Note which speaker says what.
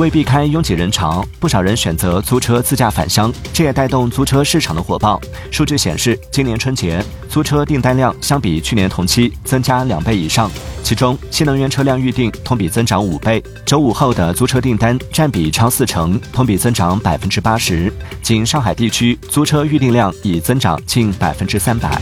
Speaker 1: 为避开拥挤人潮，不少人选择租车自驾返乡，这也带动租车市场的火爆。数据显示，今年春节租车订单量相比去年同期增加两倍以上，其中新能源车辆预订同比增长五倍，周五后的租车订单占比超四成，同比增长百分之八十。仅上海地区租车预订量已增长近百分之三百。